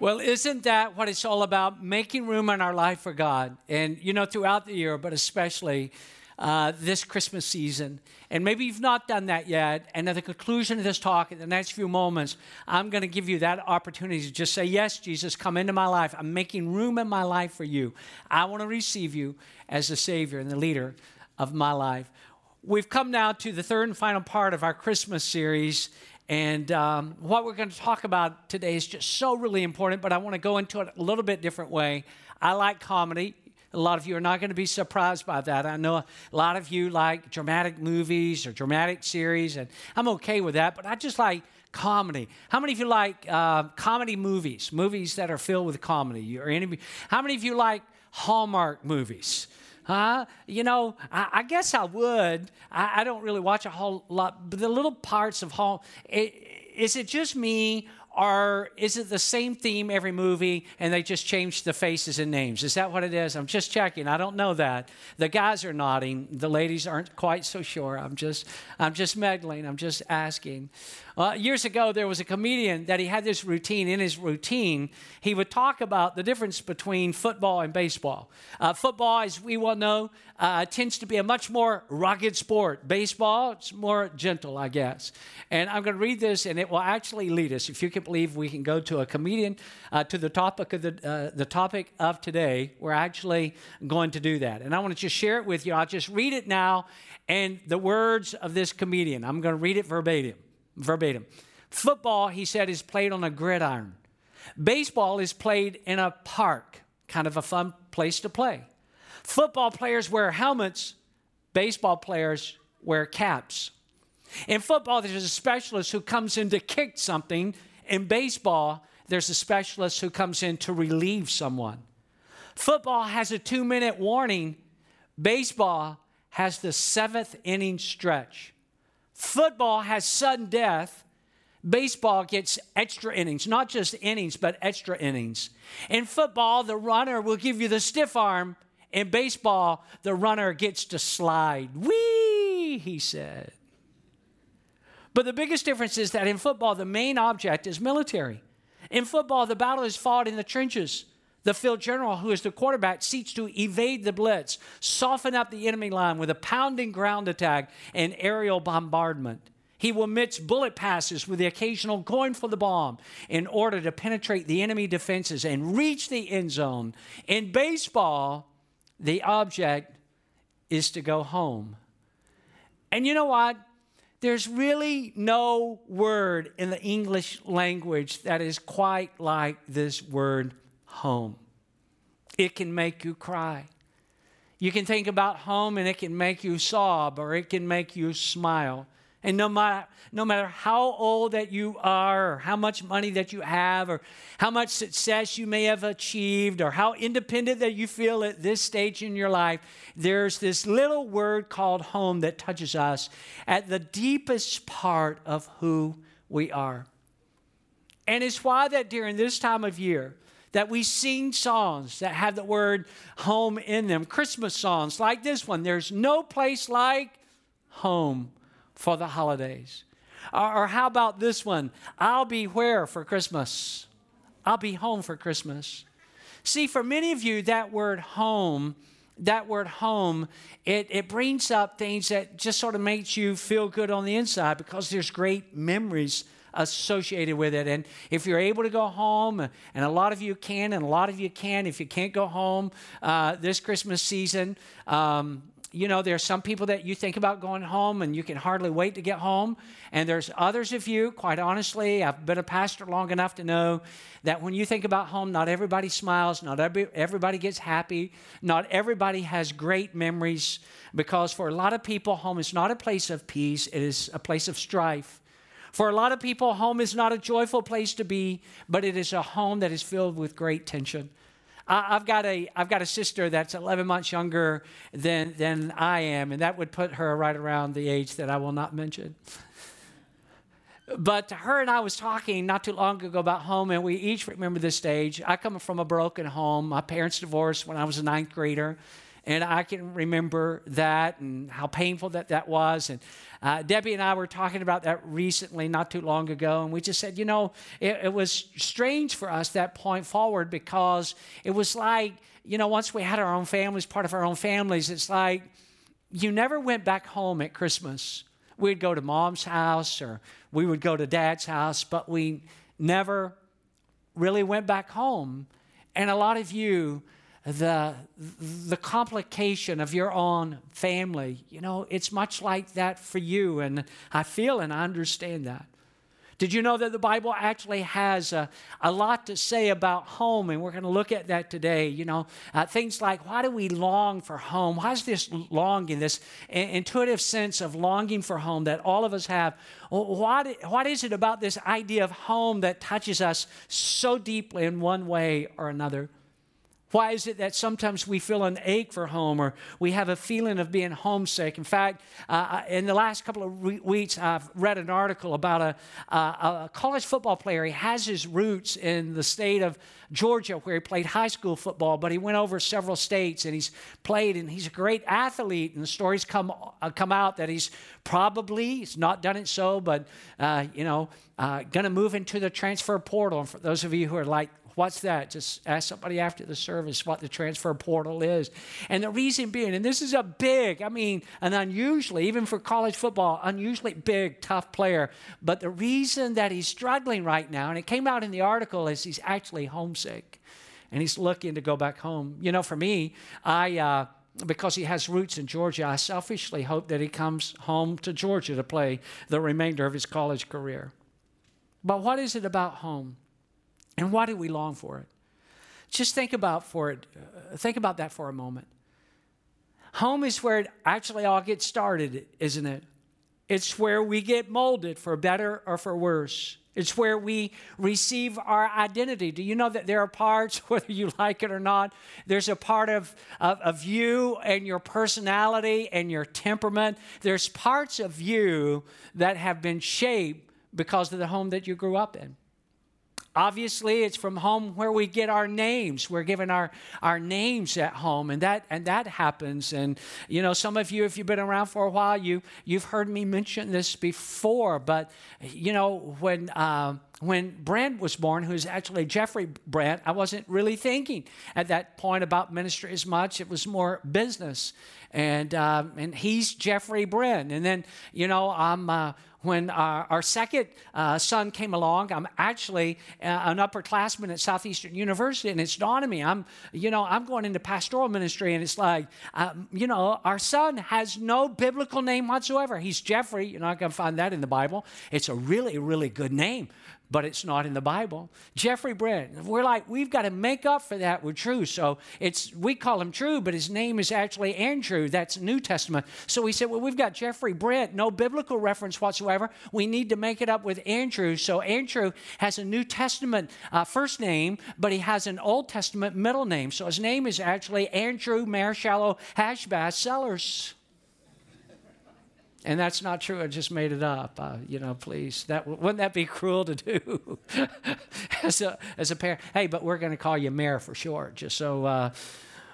Well, isn't that what it's all about? Making room in our life for God. And, you know, throughout the year, but especially uh, this Christmas season. And maybe you've not done that yet. And at the conclusion of this talk, in the next few moments, I'm going to give you that opportunity to just say, Yes, Jesus, come into my life. I'm making room in my life for you. I want to receive you as the Savior and the leader of my life. We've come now to the third and final part of our Christmas series. And um, what we're going to talk about today is just so really important, but I want to go into it a little bit different way. I like comedy. A lot of you are not going to be surprised by that. I know a lot of you like dramatic movies or dramatic series, and I'm okay with that, but I just like comedy. How many of you like uh, comedy movies, movies that are filled with comedy? Or any, how many of you like Hallmark movies? Huh? You know, I, I guess I would. I, I, don't really watch a whole lot, but the little parts of Hall, it, is it just me or is it the same theme every movie and they just change the faces and names? Is that what it is? I'm just checking. I don't know that. The guys are nodding. The ladies aren't quite so sure. I'm just I'm just meddling. I'm just asking. Uh, years ago, there was a comedian that he had this routine. In his routine, he would talk about the difference between football and baseball. Uh, football, as we well know, uh, tends to be a much more rugged sport. Baseball, it's more gentle, I guess. And I'm going to read this, and it will actually lead us. If you can believe, we can go to a comedian uh, to the topic of the uh, the topic of today. We're actually going to do that, and I want to just share it with you. I'll just read it now, and the words of this comedian. I'm going to read it verbatim verbatim. Football, he said, is played on a gridiron. Baseball is played in a park, kind of a fun place to play. Football players wear helmets, baseball players wear caps. In football, there's a specialist who comes in to kick something. In baseball, there's a specialist who comes in to relieve someone. Football has a two minute warning, baseball has the seventh inning stretch. Football has sudden death. Baseball gets extra innings, not just innings, but extra innings. In football, the runner will give you the stiff arm. In baseball, the runner gets to slide. Wee, he said. But the biggest difference is that in football, the main object is military. In football, the battle is fought in the trenches. The field general, who is the quarterback, seeks to evade the blitz, soften up the enemy line with a pounding ground attack and aerial bombardment. He will mix bullet passes with the occasional going for the bomb in order to penetrate the enemy defenses and reach the end zone. In baseball, the object is to go home. And you know what? There's really no word in the English language that is quite like this word home. It can make you cry. You can think about home and it can make you sob or it can make you smile. And no matter, no matter how old that you are, or how much money that you have, or how much success you may have achieved, or how independent that you feel at this stage in your life, there's this little word called home that touches us at the deepest part of who we are. And it's why that during this time of year, that we sing songs that have the word home in them. Christmas songs like this one There's no place like home for the holidays. Or, how about this one? I'll be where for Christmas? I'll be home for Christmas. See, for many of you, that word home, that word home, it, it brings up things that just sort of makes you feel good on the inside because there's great memories associated with it. And if you're able to go home, and a lot of you can, and a lot of you can, if you can't go home uh, this Christmas season, um, you know, there's some people that you think about going home and you can hardly wait to get home. And there's others of you, quite honestly, I've been a pastor long enough to know that when you think about home, not everybody smiles, not every, everybody gets happy, not everybody has great memories, because for a lot of people, home is not a place of peace, it is a place of strife. For a lot of people, home is not a joyful place to be, but it is a home that is filled with great tension. I've got a I've got a sister that's 11 months younger than than I am, and that would put her right around the age that I will not mention. But her and I was talking not too long ago about home, and we each remember this stage. I come from a broken home. My parents divorced when I was a ninth grader, And I can remember that and how painful that that was. And uh, Debbie and I were talking about that recently, not too long ago. And we just said, you know, it, it was strange for us that point forward because it was like, you know, once we had our own families, part of our own families, it's like you never went back home at Christmas. We'd go to mom's house or we would go to dad's house, but we never really went back home. And a lot of you, the, the complication of your own family, you know, it's much like that for you. And I feel and I understand that. Did you know that the Bible actually has a, a lot to say about home? And we're going to look at that today. You know, uh, things like why do we long for home? Why is this longing, this intuitive sense of longing for home that all of us have? What, what is it about this idea of home that touches us so deeply in one way or another? Why is it that sometimes we feel an ache for home or we have a feeling of being homesick? In fact, uh, in the last couple of re- weeks, I've read an article about a, uh, a college football player. He has his roots in the state of Georgia where he played high school football, but he went over several states and he's played and he's a great athlete. And the stories come, uh, come out that he's probably, he's not done it so, but, uh, you know, uh, going to move into the transfer portal. And for those of you who are like What's that? Just ask somebody after the service what the transfer portal is. And the reason being, and this is a big, I mean, an unusually, even for college football, unusually big, tough player. But the reason that he's struggling right now, and it came out in the article, is he's actually homesick. And he's looking to go back home. You know, for me, I. Uh, because he has roots in Georgia, I selfishly hope that he comes home to Georgia to play the remainder of his college career. But what is it about home? And why do we long for it? Just think about for it. Uh, think about that for a moment. Home is where it actually all gets started, isn't it? It's where we get molded for better or for worse. It's where we receive our identity. Do you know that there are parts, whether you like it or not, there's a part of, of, of, you and your personality and your temperament. There's parts of you that have been shaped because of the home that you grew up in. Obviously, it's from home where we get our names. We're given our, our names at home, and that and that happens. And you know, some of you, if you've been around for a while, you you've heard me mention this before. But you know, when uh, when Brent was born, who's actually Jeffrey Brent, I wasn't really thinking at that point about ministry as much. It was more business, and um, and he's Jeffrey Brent. And then you know, I'm. Uh, when our, our second uh, son came along, I'm actually uh, an upperclassman at Southeastern University, and it's dawned on me, I'm, you know, I'm going into pastoral ministry, and it's like, um, you know, our son has no biblical name whatsoever. He's Jeffrey. You're not going to find that in the Bible. It's a really, really good name but it's not in the Bible. Jeffrey Brent, we're like, we've got to make up for that with True. So it's we call him True, but his name is actually Andrew. That's New Testament. So we said, well, we've got Jeffrey Brent, no biblical reference whatsoever. We need to make it up with Andrew. So Andrew has a New Testament uh, first name, but he has an Old Testament middle name. So his name is actually Andrew Marshallow Hashbass Sellers. And that's not true. I just made it up. Uh, you know, please. That wouldn't that be cruel to do as a as a parent? Hey, but we're going to call you Mayor for short, just so. Uh,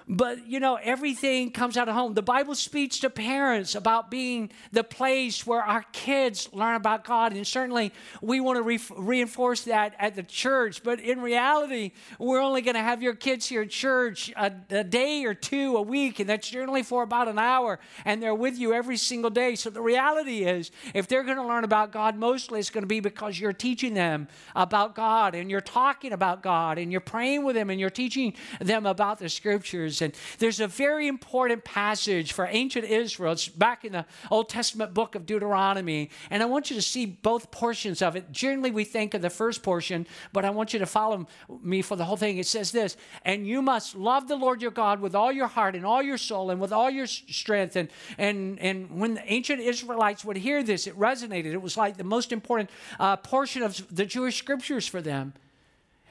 but you know, everything comes out of home. The Bible speaks to parents about being the place where our kids learn about God. And certainly we want to re- reinforce that at the church. But in reality, we're only going to have your kids here at church a, a day or two a week. And that's generally for about an hour. And they're with you every single day. So the reality is, if they're going to learn about God, mostly it's going to be because you're teaching them about God and you're talking about God and you're praying with them and you're teaching them about the scriptures. And there's a very important passage for ancient Israel. It's back in the Old Testament book of Deuteronomy. And I want you to see both portions of it. Generally, we think of the first portion, but I want you to follow me for the whole thing. It says this And you must love the Lord your God with all your heart and all your soul and with all your strength. And, and, and when the ancient Israelites would hear this, it resonated. It was like the most important uh, portion of the Jewish scriptures for them.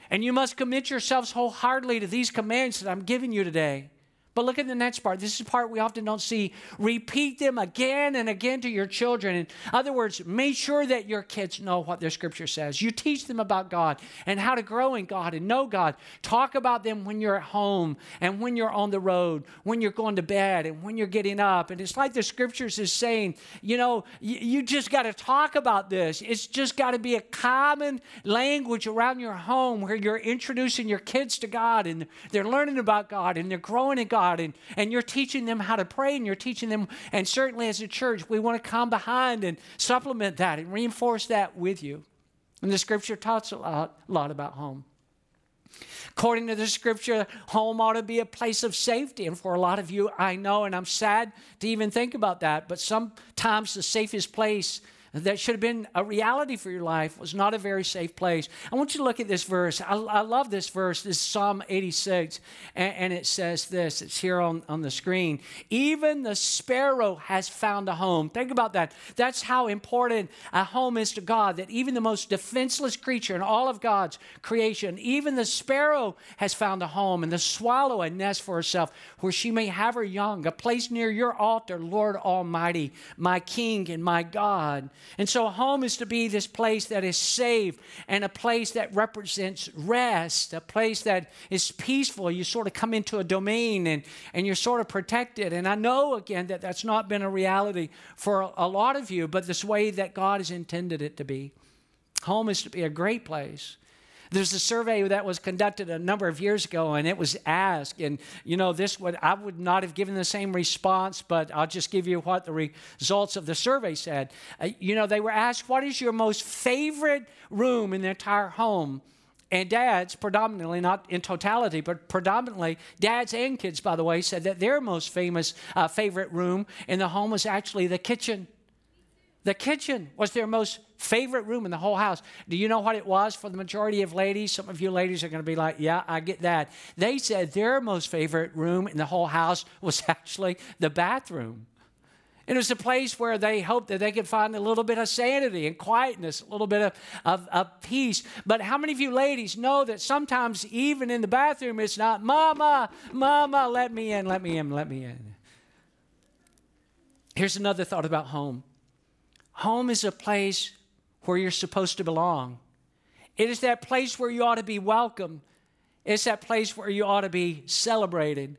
And you must commit yourselves wholeheartedly to these commands that I'm giving you today. But look at the next part. This is part we often don't see. Repeat them again and again to your children. In other words, make sure that your kids know what their scripture says. You teach them about God and how to grow in God and know God. Talk about them when you're at home and when you're on the road, when you're going to bed and when you're getting up. And it's like the scriptures is saying, you know, you, you just got to talk about this. It's just got to be a common language around your home where you're introducing your kids to God and they're learning about God and they're growing in God God and, and you're teaching them how to pray and you're teaching them, and certainly as a church, we want to come behind and supplement that and reinforce that with you. And the scripture talks a lot, a lot about home. According to the scripture, home ought to be a place of safety. And for a lot of you, I know, and I'm sad to even think about that, but sometimes the safest place that should have been a reality for your life was not a very safe place. I want you to look at this verse. I, I love this verse. This is Psalm 86, and, and, it says this. It's here on, on the screen. Even the sparrow has found a home. Think about that. That's how important a home is to God, that even the most defenseless creature in all of God's creation, even the sparrow has found a home, and the swallow a nest for herself where she may have her young, a place near your altar, Lord Almighty, my King and my God. And so, a home is to be this place that is safe and a place that represents rest, a place that is peaceful. You sort of come into a domain and, and you're sort of protected. And I know, again, that that's not been a reality for a lot of you, but this way that God has intended it to be. Home is to be a great place there's a survey that was conducted a number of years ago, and it was asked, and you know, this would I would not have given the same response, but I'll just give you what the results of the survey said. Uh, you know, they were asked, "What is your most favorite room in the entire home?" And dads, predominantly, not in totality, but predominantly, dads and kids, by the way, said that their most famous uh, favorite room in the home was actually the kitchen. The kitchen was their most favorite room in the whole house. Do you know what it was for the majority of ladies? Some of you ladies are going to be like, yeah, I get that. They said their most favorite room in the whole house was actually the bathroom. It was a place where they hoped that they could find a little bit of sanity and quietness, a little bit of, of, of, peace. But how many of you ladies know that sometimes, even in the bathroom, it's not, Mama, Mama, let me in, let me in, let me in? Here's another thought about home Home is a place where you're supposed to belong. It is that place where you ought to be welcome. It's that place where you ought to be celebrated.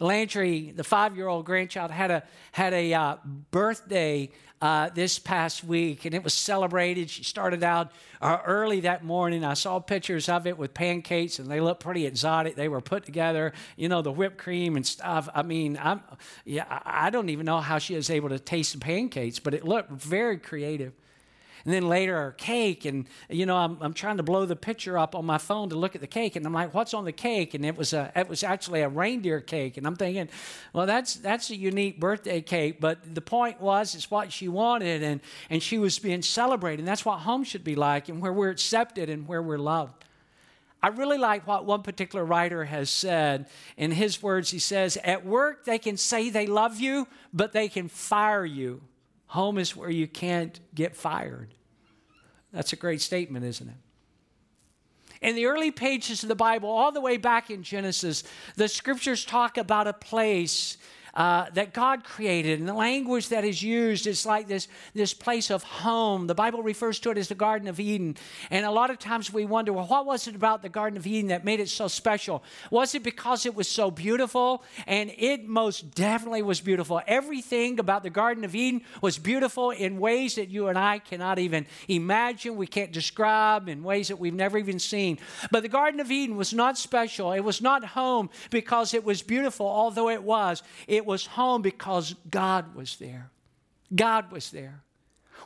Lantry, the five-year-old grandchild, had a had a uh, birthday uh, this past week, and it was celebrated. She started out uh, early that morning. I saw pictures of it with pancakes, and they looked pretty exotic. They were put together, you know, the whipped cream and stuff. I mean, I'm, yeah, I don't even know how she was able to taste the pancakes, but it looked very creative and then later our cake. And, you know, I'm, I'm trying to blow the picture up on my phone to look at the cake. And I'm like, what's on the cake? And it was, a, it was actually a reindeer cake. And I'm thinking, well, that's, that's a unique birthday cake. But the point was, it's what she wanted. And, and she was being celebrated. And that's what home should be like and where we're accepted and where we're loved. I really like what one particular writer has said. In his words, he says, At work, they can say they love you, but they can fire you. Home is where you can't get fired. That's a great statement, isn't it? In the early pages of the Bible, all the way back in Genesis, the scriptures talk about a place uh, that God created. And the language that is used is like this, this place of home. The Bible refers to it as the Garden of Eden. And a lot of times we wonder, well, what was it about the Garden of Eden that made it so special? Was it because it was so beautiful? And it most definitely was beautiful. Everything about the Garden of Eden was beautiful in ways that you and I cannot even imagine, we can't describe, in ways that we've never even seen. But the Garden of Eden was not special. It was not home because it was beautiful, although it was. It it was home because God was there. God was there.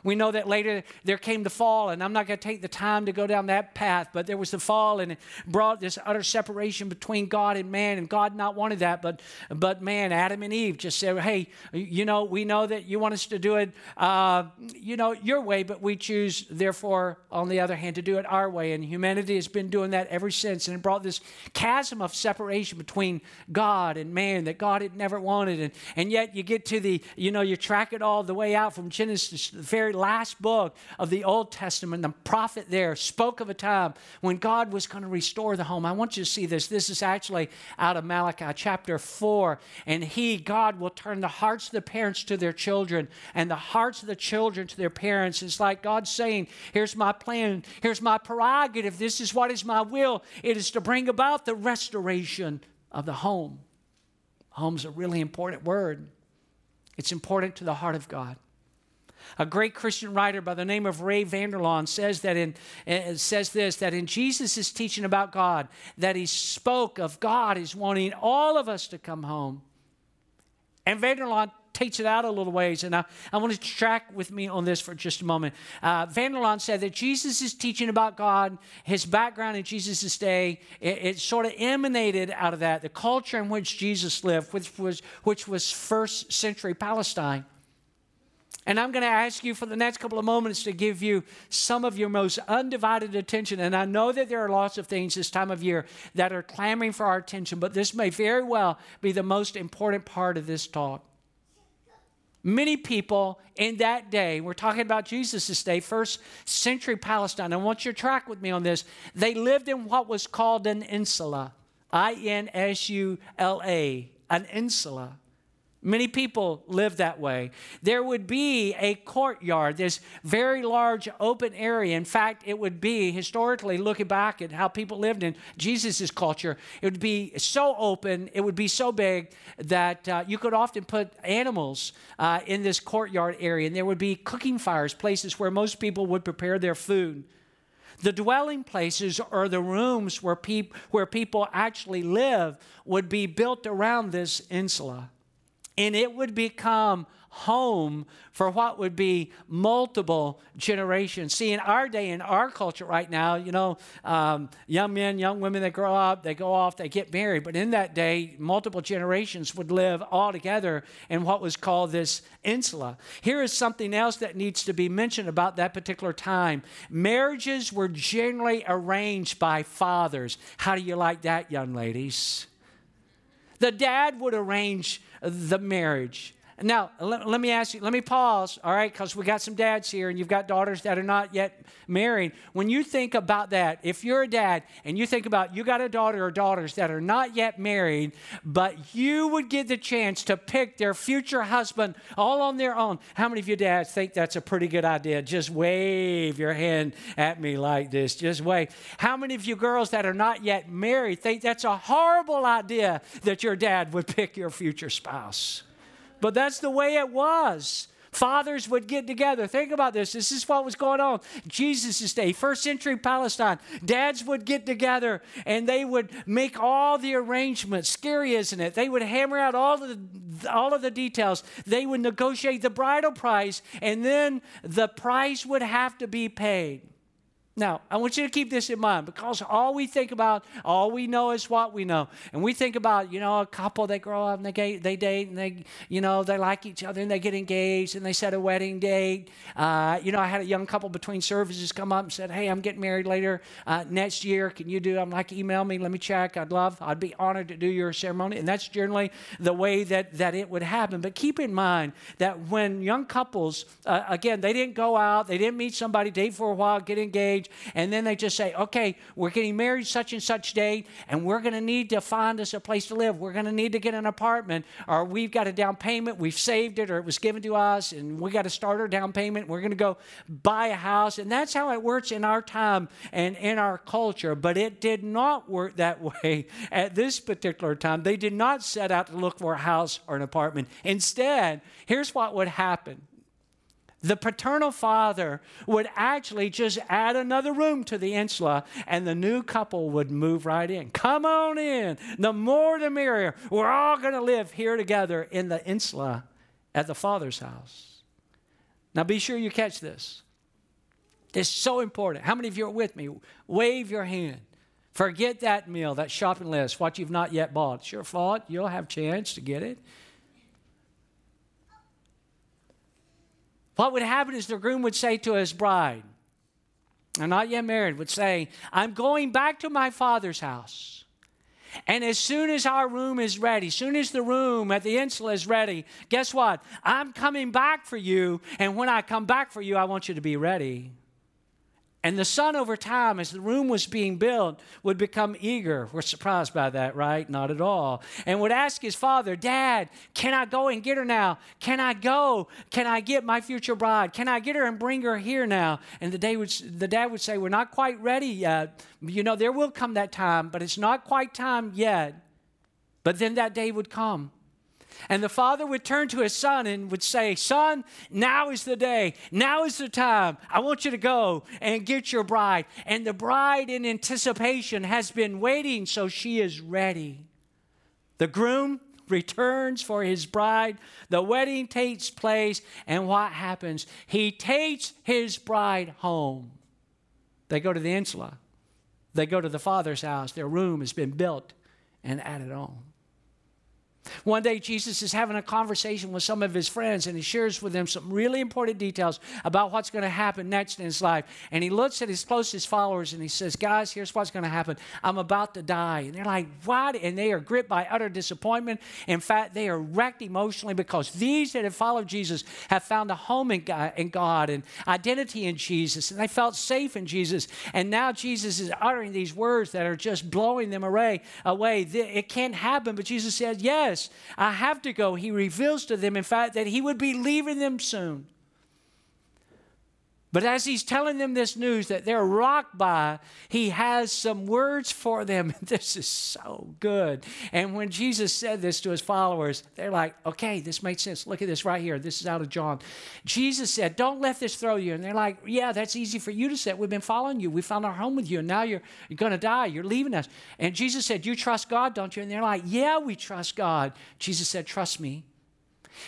We know that later there came the fall, and I'm not going to take the time to go down that path, but there was the fall, and it brought this utter separation between God and man, and God not wanted that, but but man, Adam and Eve just said, "Hey, you know, we know that you want us to do it, uh, you know, your way, but we choose, therefore, on the other hand, to do it our way." And humanity has been doing that ever since, and it brought this chasm of separation between God and man that God had never wanted, and and yet you get to the, you know, you track it all the way out from Genesis, to the very very last book of the Old Testament, the prophet there spoke of a time when God was going to restore the home. I want you to see this. This is actually out of Malachi chapter 4. And He, God, will turn the hearts of the parents to their children and the hearts of the children to their parents. It's like God saying, Here's my plan, here's my prerogative, this is what is my will. It is to bring about the restoration of the home. Home's a really important word. It's important to the heart of God. A great Christian writer by the name of Ray Vander Laan says that in uh, says this that in Jesus' teaching about God, that he spoke of God as wanting all of us to come home. And Vander Laan takes it out a little ways, and I, I want to track with me on this for just a moment. Uh, Vander Laan said that Jesus' teaching about God, his background in Jesus' day, it, it, sort of emanated out of that, the culture in which Jesus lived, which was, which was first century Palestine. And I'm going to ask you for the next couple of moments to give you some of your most undivided attention. And I know that there are lots of things this time of year that are clamoring for our attention, but this may very well be the most important part of this talk. Many people in that day, we're talking about Jesus' day, first century Palestine. I want you to track with me on this. They lived in what was called an insula, I N S U L A, an insula. Many people live that way. There would be a courtyard, this very large open area. In fact, it would be, historically, looking back at how people lived in Jesus' culture, it would be so open, it would be so big that uh, you could often put animals uh, in this courtyard area. And there would be cooking fires, places where most people would prepare their food. The dwelling places or the rooms where, peop- where people actually live would be built around this insula and it would become home for what would be multiple generations. See, in our day, in our culture right now, you know, um, young men, young women, they grow up, they go off, they get married. But in that day, multiple generations would live all together in what was called this insula. Here is something else that needs to be mentioned about that particular time marriages were generally arranged by fathers. How do you like that, young ladies? The dad would arrange the marriage. Now, let, let, me ask you, let me pause, all right, because we got some dads here and you've got daughters that are not yet married. When you think about that, if you're a dad and you think about you got a daughter or daughters that are not yet married, but you would get the chance to pick their future husband all on their own, how many of you dads think that's a pretty good idea? Just wave your hand at me like this. Just wave. How many of you girls that are not yet married think that's a horrible idea that your dad would pick your future spouse? But that's the way it was. Fathers would get together. Think about this. This is what was going on. Jesus' day, first century Palestine. Dads would get together and they would make all the arrangements. Scary, isn't it? They would hammer out all of the, all of the details. They would negotiate the bridal price, and then the price would have to be paid. Now, I want you to keep this in mind because all we think about, all we know is what we know. And we think about, you know, a couple, they grow up and they, get, they date and they, you know, they like each other and they get engaged and they set a wedding date. Uh, you know, I had a young couple between services come up and said, hey, I'm getting married later uh, next year. Can you do, I'm like, email me, let me check. I'd love, I'd be honored to do your ceremony. And that's generally the way that, that it would happen. But keep in mind that when young couples, uh, again, they didn't go out, they didn't meet somebody, date for a while, get engaged, and then they just say, okay, we're getting married such and such date, and we're going to need to find us a place to live. We're going to need to get an apartment, or we've got a down payment, we've saved it, or it was given to us, and we got to start our down payment. We're going to go buy a house. And that's how it works in our time and in our culture. But it did not work that way at this particular time. They did not set out to look for a house or an apartment. Instead, here's what would happen the paternal father would actually just add another room to the insula and the new couple would move right in. Come on in. The more the merrier. We're all going to live here together in the insula at the father's house. Now be sure you catch this. It's so important. How many of you are with me? Wave your hand. Forget that meal, that shopping list, what you've not yet bought. It's your fault. You'll have chance to get it. What would happen is the groom would say to his bride, and not yet married, would say, I'm going back to my father's house. And as soon as our room is ready, as soon as the room at the insula is ready, guess what? I'm coming back for you. And when I come back for you, I want you to be ready. And the son, over time, as the room was being built, would become eager. We're surprised by that, right? Not at all. And would ask his father, Dad, can I go and get her now? Can I go? Can I get my future bride? Can I get her and bring her here now? And the, day would, the dad would say, We're not quite ready yet. You know, there will come that time, but it's not quite time yet. But then that day would come. And the father would turn to his son and would say, Son, now is the day. Now is the time. I want you to go and get your bride. And the bride, in anticipation, has been waiting, so she is ready. The groom returns for his bride. The wedding takes place. And what happens? He takes his bride home. They go to the insula, they go to the father's house. Their room has been built and added on. One day, Jesus is having a conversation with some of his friends, and he shares with them some really important details about what's going to happen next in his life. And he looks at his closest followers and he says, Guys, here's what's going to happen. I'm about to die. And they're like, What? And they are gripped by utter disappointment. In fact, they are wrecked emotionally because these that have followed Jesus have found a home in God and identity in Jesus, and they felt safe in Jesus. And now Jesus is uttering these words that are just blowing them away. away. It can't happen, but Jesus Yes yes, I have to go. He reveals to them, in fact, that he would be leaving them soon. But as he's telling them this news that they're rocked by, he has some words for them. This is so good. And when Jesus said this to his followers, they're like, okay, this makes sense. Look at this right here. This is out of John. Jesus said, don't let this throw you. And they're like, yeah, that's easy for you to say. We've been following you. We found our home with you. And now you're, you're going to die. You're leaving us. And Jesus said, you trust God, don't you? And they're like, yeah, we trust God. Jesus said, trust me.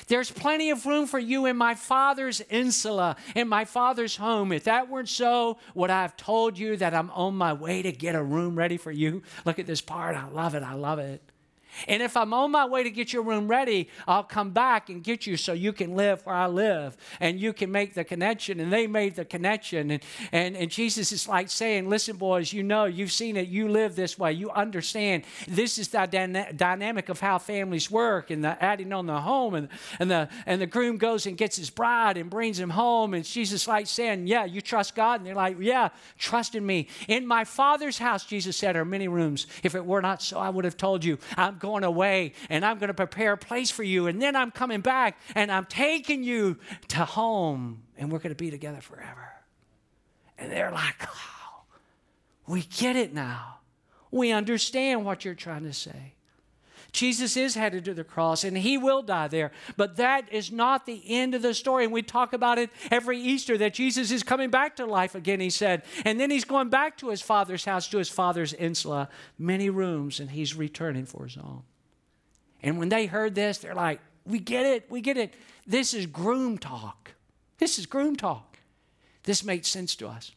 There's plenty of room for you in my father's insula, in my father's home. If that weren't so, would I have told you that I'm on my way to get a room ready for you? Look at this part. I love it. I love it. And if I'm on my way to get your room ready, I'll come back and get you so you can live where I live and you can make the connection. And they made the connection. And, and, and Jesus is like saying, Listen, boys, you know, you've seen it, you live this way, you understand. This is the dyna- dynamic of how families work and the adding on the home. And, and, the, and the groom goes and gets his bride and brings him home. And Jesus like saying, Yeah, you trust God? And they're like, Yeah, trust in me. In my Father's house, Jesus said, are many rooms. If it were not so, I would have told you. I'm going away and I'm going to prepare a place for you. And then I'm coming back and I'm taking you to home and we're going to be together forever. And they're like, oh, we get it now. We understand what you're trying to say. Jesus is headed to the cross and he will die there. But that is not the end of the story. And we talk about it every Easter that Jesus is coming back to life again, he said. And then he's going back to his father's house, to his father's insula, many rooms, and he's returning for his own. And when they heard this, they're like, we get it, we get it. This is groom talk. This is groom talk. This makes sense to us.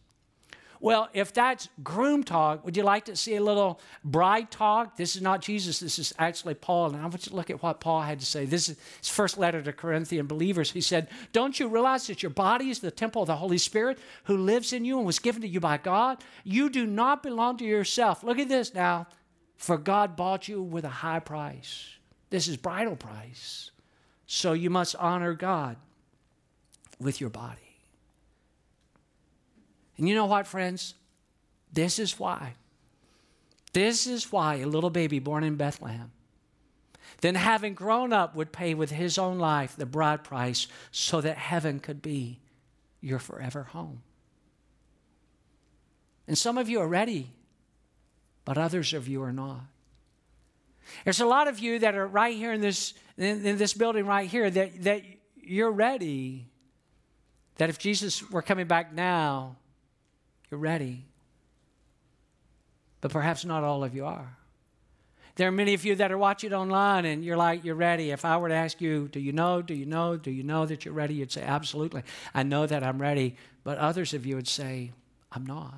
Well, if that's groom talk, would you like to see a little bride talk? This is not Jesus, this is actually Paul. And I want you to look at what Paul had to say. This is his first letter to Corinthian believers. He said, Don't you realize that your body is the temple of the Holy Spirit who lives in you and was given to you by God? You do not belong to yourself. Look at this now. For God bought you with a high price. This is bridal price. So you must honor God with your body. And you know what, friends? This is why. This is why a little baby born in Bethlehem, then having grown up, would pay with his own life the bride price so that heaven could be your forever home. And some of you are ready, but others of you are not. There's a lot of you that are right here in this, in, in this building right here that, that you're ready. That if Jesus were coming back now, you're ready. But perhaps not all of you are. There are many of you that are watching online and you're like, you're ready. If I were to ask you, do you know, do you know, do you know that you're ready? You'd say, absolutely. I know that I'm ready. But others of you would say, I'm not.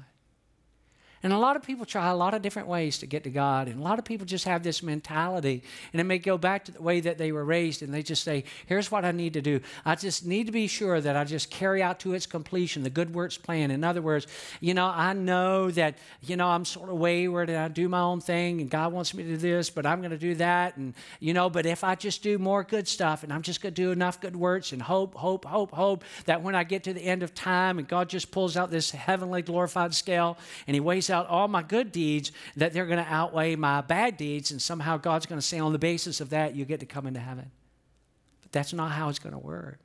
And a lot of people try a lot of different ways to get to God. And a lot of people just have this mentality. And it may go back to the way that they were raised. And they just say, here's what I need to do. I just need to be sure that I just carry out to its completion the good works plan. In other words, you know, I know that, you know, I'm sort of wayward and I do my own thing and God wants me to do this, but I'm going to do that. And, you know, but if I just do more good stuff and I'm just going to do enough good works and hope, hope, hope, hope that when I get to the end of time and God just pulls out this heavenly glorified scale and He weighs out all my good deeds, that they're going to outweigh my bad deeds, and somehow God's going to say, on the basis of that, you get to come into heaven. But that's not how it's going to work.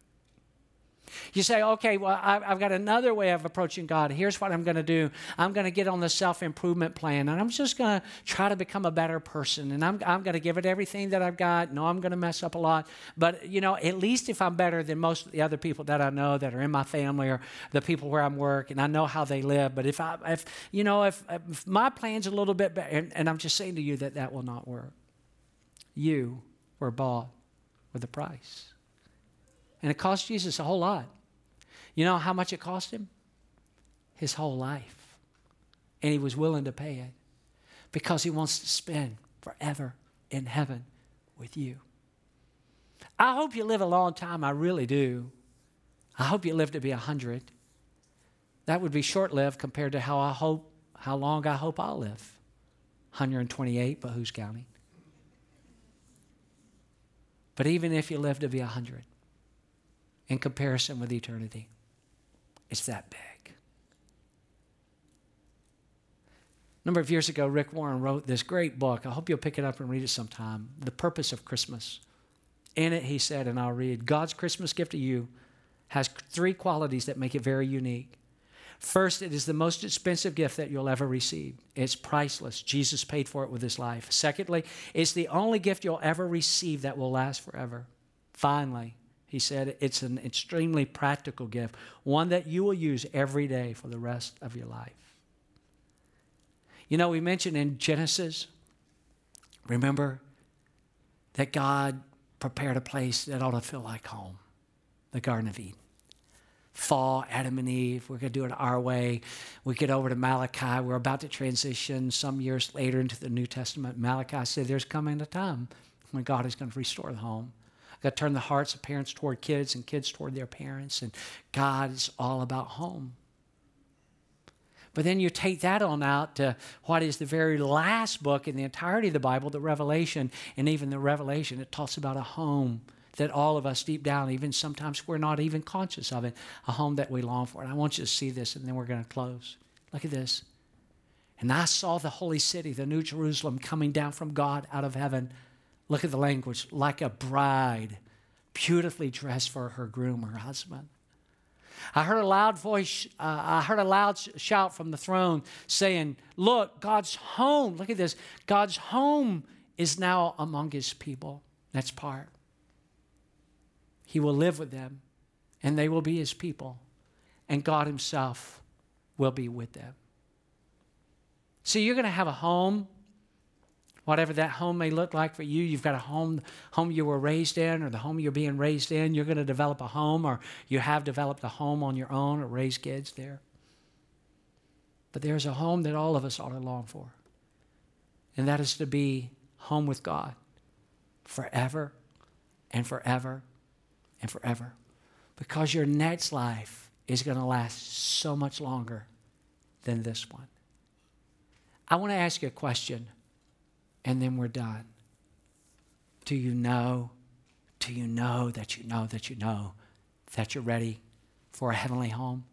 You say, okay, well, I've got another way of approaching God. Here's what I'm going to do I'm going to get on the self improvement plan, and I'm just going to try to become a better person, and I'm, I'm going to give it everything that I've got. No, I'm going to mess up a lot. But, you know, at least if I'm better than most of the other people that I know that are in my family or the people where I'm work, and I know how they live. But if I, if, you know, if, if my plan's a little bit better, and, and I'm just saying to you that that will not work. You were bought with a price. And it cost Jesus a whole lot. You know how much it cost him? His whole life. And he was willing to pay it because he wants to spend forever in heaven with you. I hope you live a long time. I really do. I hope you live to be 100. That would be short lived compared to how I hope, how long I hope I'll live. 128, but who's counting? But even if you live to be 100, in comparison with eternity. It's that big. A number of years ago, Rick Warren wrote this great book. I hope you'll pick it up and read it sometime The Purpose of Christmas. In it, he said, and I'll read God's Christmas gift to you has three qualities that make it very unique. First, it is the most expensive gift that you'll ever receive. It's priceless. Jesus paid for it with his life. Secondly, it's the only gift you'll ever receive that will last forever. Finally, he said it's an extremely practical gift, one that you will use every day for the rest of your life. You know, we mentioned in Genesis, remember that God prepared a place that ought to feel like home the Garden of Eden. Fall, Adam and Eve, we're going to do it our way. We get over to Malachi. We're about to transition some years later into the New Testament. Malachi said there's coming a time when God is going to restore the home got to turn the hearts of parents toward kids and kids toward their parents. And God is all about home. But then you take that on out to what is the very last book in the entirety of the Bible, the Revelation. And even the Revelation, it talks about a home that all of us deep down, even sometimes we're not even conscious of it, a home that we long for. And I want you to see this, and then we're going to close. Look at this. And I saw the holy city, the New Jerusalem, coming down from God out of heaven Look at the language like a bride, beautifully dressed for her groom, her husband. I heard a loud voice, uh, I heard a loud shout from the throne saying, Look, God's home, look at this, God's home is now among his people. That's part. He will live with them, and they will be his people, and God himself will be with them. See, you're going to have a home whatever that home may look like for you. You've got a home home you were raised in or the home you're being raised in. You're going to develop a home or you have developed a home on your own or raised kids there. But there's a home that all of us ought to long for and that is to be home with god forever and forever and forever. Because your next life is going to last so much longer than this one. I want to ask you a question and then we're done. Do you know? Do you know that you know that you know that you're ready for a heavenly home?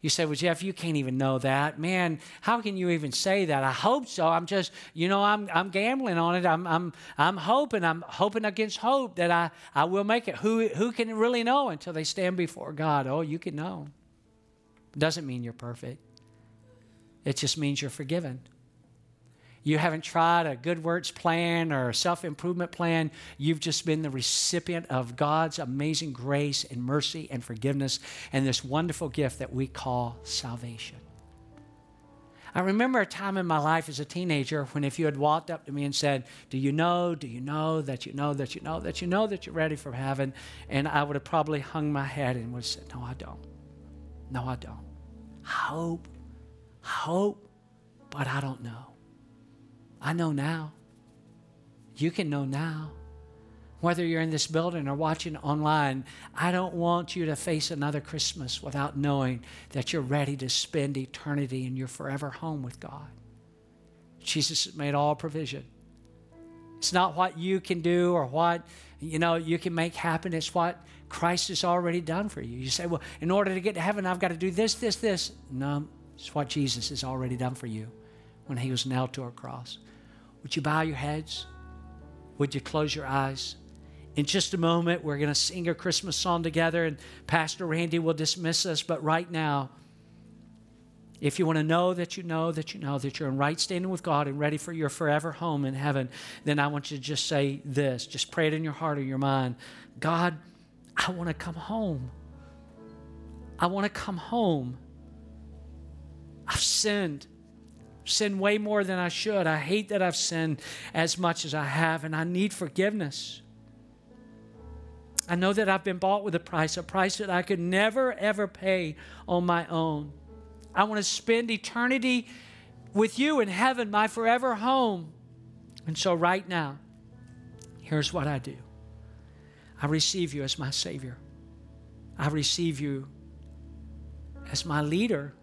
You say, Well, Jeff, you can't even know that. Man, how can you even say that? I hope so. I'm just, you know, I'm, I'm gambling on it. I'm, I'm, I'm hoping, I'm hoping against hope that I, I will make it. Who, who can really know until they stand before God? Oh, you can know. Doesn't mean you're perfect, it just means you're forgiven you haven't tried a good works plan or a self improvement plan. You've just been the recipient of God's amazing grace and mercy and forgiveness and this wonderful gift that we call salvation. I remember a time in my life as a teenager when if you had walked up to me and said, Do you know, do you know that you know that you know that you know that you're ready for heaven? And I would have probably hung my head and would have said, No, I don't. No, I don't. Hope, hope but I don't know. I know now. You can know now. Whether you're in this building or watching online, I don't want you to face another Christmas without knowing that you're ready to spend eternity in your forever home with God. Jesus has made all provision. It's not what you can do or what you know you can make happen. It's what Christ has already done for you. You say, "Well, in order to get to heaven, I've got to do this, this, this." No, it's what Jesus has already done for you when He was nailed to a cross. Would you bow your heads? Would you close your eyes? In just a moment, we're going to sing a Christmas song together, and Pastor Randy will dismiss us. But right now, if you want to know that you know that you know that you're in right standing with God and ready for your forever home in heaven, then I want you to just say this. Just pray it in your heart or your mind. God, I want to come home. I want to come home. I've sinned. Sinned way more than I should. I hate that I've sinned as much as I have, and I need forgiveness. I know that I've been bought with a price, a price that I could never, ever pay on my own. I want to spend eternity with you in heaven, my forever home. And so, right now, here's what I do I receive you as my Savior, I receive you as my leader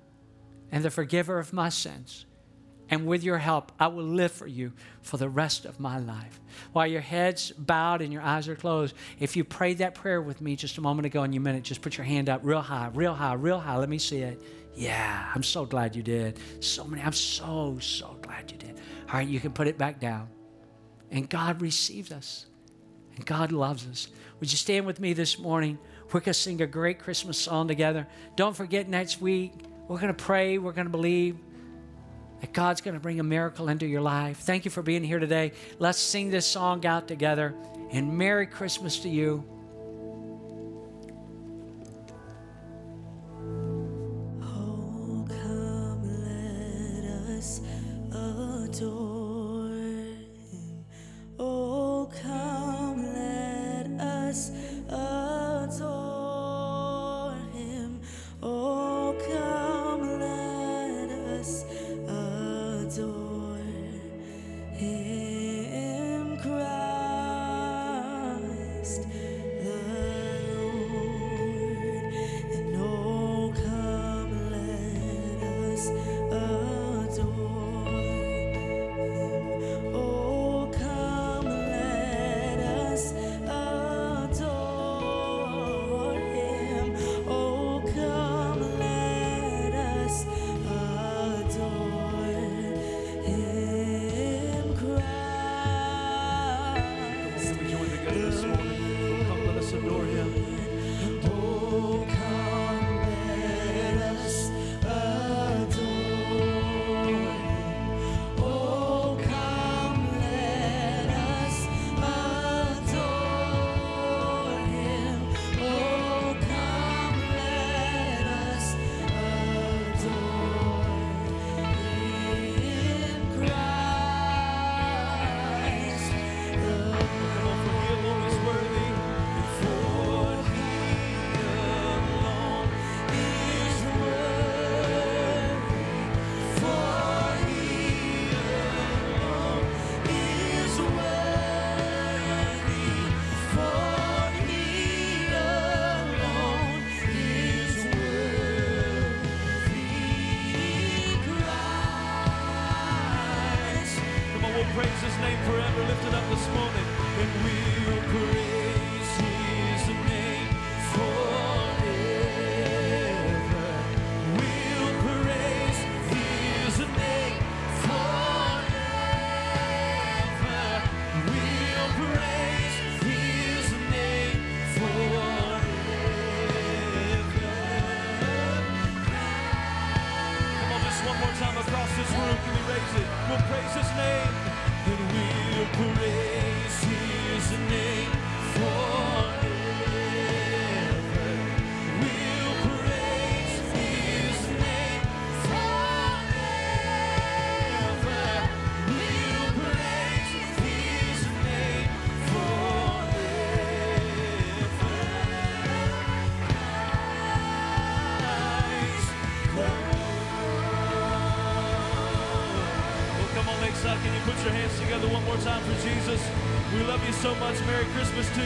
and the forgiver of my sins. And with your help, I will live for you for the rest of my life. While your head's bowed and your eyes are closed, if you prayed that prayer with me just a moment ago and you meant it, just put your hand up real high, real high, real high. Let me see it. Yeah, I'm so glad you did. So many, I'm so, so glad you did. All right, you can put it back down. And God receives us, and God loves us. Would you stand with me this morning? We're going to sing a great Christmas song together. Don't forget next week, we're going to pray, we're going to believe that God's going to bring a miracle into your life. Thank you for being here today. Let's sing this song out together. And Merry Christmas to you. this morning. Oh, come, let us adore him. Oh, come.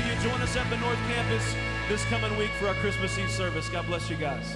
You. Join us at the North Campus this coming week for our Christmas Eve service. God bless you guys.